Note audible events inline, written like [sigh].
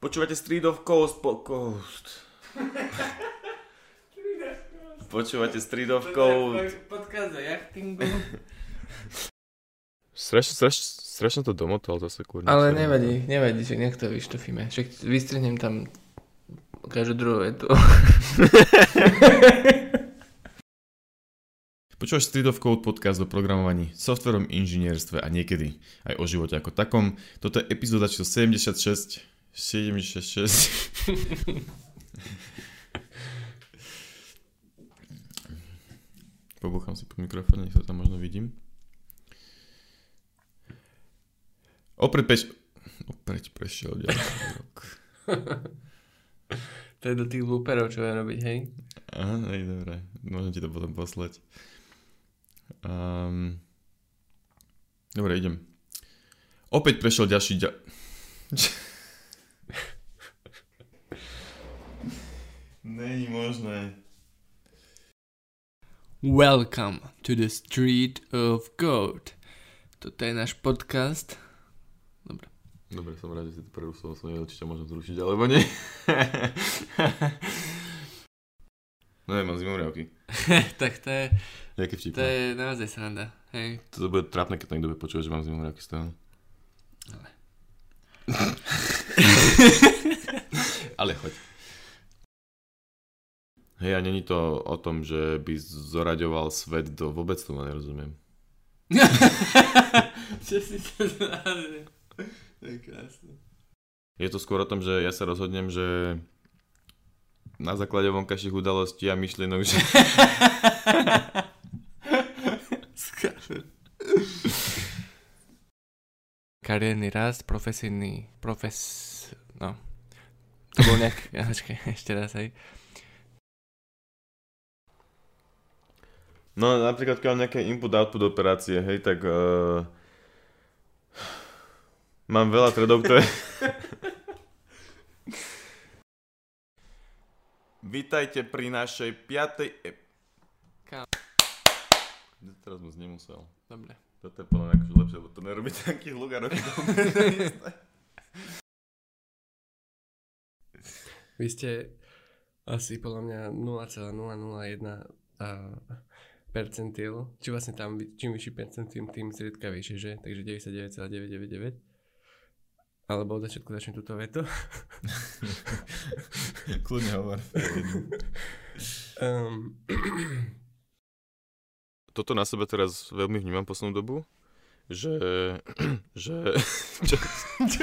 Počúvate Street of Coast po Coast. Počúvate Street of Coast. Podcast o jachtingu. Strašne, strašne, strašne to domotal zase, kurňa. Ale nevadí, nevadí, že nech to vyštofíme. Však vystrihnem tam každú druhú vetu. [laughs] Počúvaš Street of Code podcast o programovaní, softverom inžinierstve a niekedy aj o živote ako takom. Toto je epizóda číslo 76. 76. Pobuchám si po mikrofóne, nech sa tam možno vidím. Opäť peš... Opäť prešiel ďalší rok. to je do tých blooperov, čo budem robiť, hej? Aha, hej, dobre. Môžem ti to potom poslať. Um, dobre, idem. Opäť prešiel ďalší... Ďa... Není možné. Welcome to the Street of Code. Toto je náš podcast. Dobre. Dobre, som rád, že si to prerušil, som nevedel, či ťa môžem zrušiť, alebo nie. [laughs] no ja mám zimomriavky. [laughs] tak to je, Jaký vtip. to je naozaj sranda. Hej. To bude trápne, keď to niekto bude počúvať, že mám zimomriavky stále. [laughs] Ale choď. Hej, a není to o tom, že by zoraďoval svet do... Vôbec tomu nerozumiem. [laughs] Čo si to znamená? To je krásne. Je to skôr o tom, že ja sa rozhodnem, že na základe vonkajších udalostí a myšlienok, že... [laughs] Kariérny rast, profesijný, profes... No. To bol nejak... [laughs] Ja, počkaj, ešte raz, hej. No napríklad, keď mám nejaké input-output operácie, hej, tak... Uh, mám veľa threadov, ktoré... [laughs] Vítajte pri našej piatej... ep- Kam? Teraz moc nemusel. Dobre. Toto je podľa mňa akože lepšie, lebo to nerobí [laughs] takých ľudí to Vy ste asi podľa mňa 0,001 a percentil, či vlastne tam, čím vyšší percentil, tým zriedkavejšie, že? Takže 99,999. Alebo od začiatku začnem túto vetu. [laughs] Kľudne hovor. Um, [laughs] [clears throat] Toto na sebe teraz veľmi vnímam poslednú dobu, že... [clears throat] že... [laughs] Čo, čo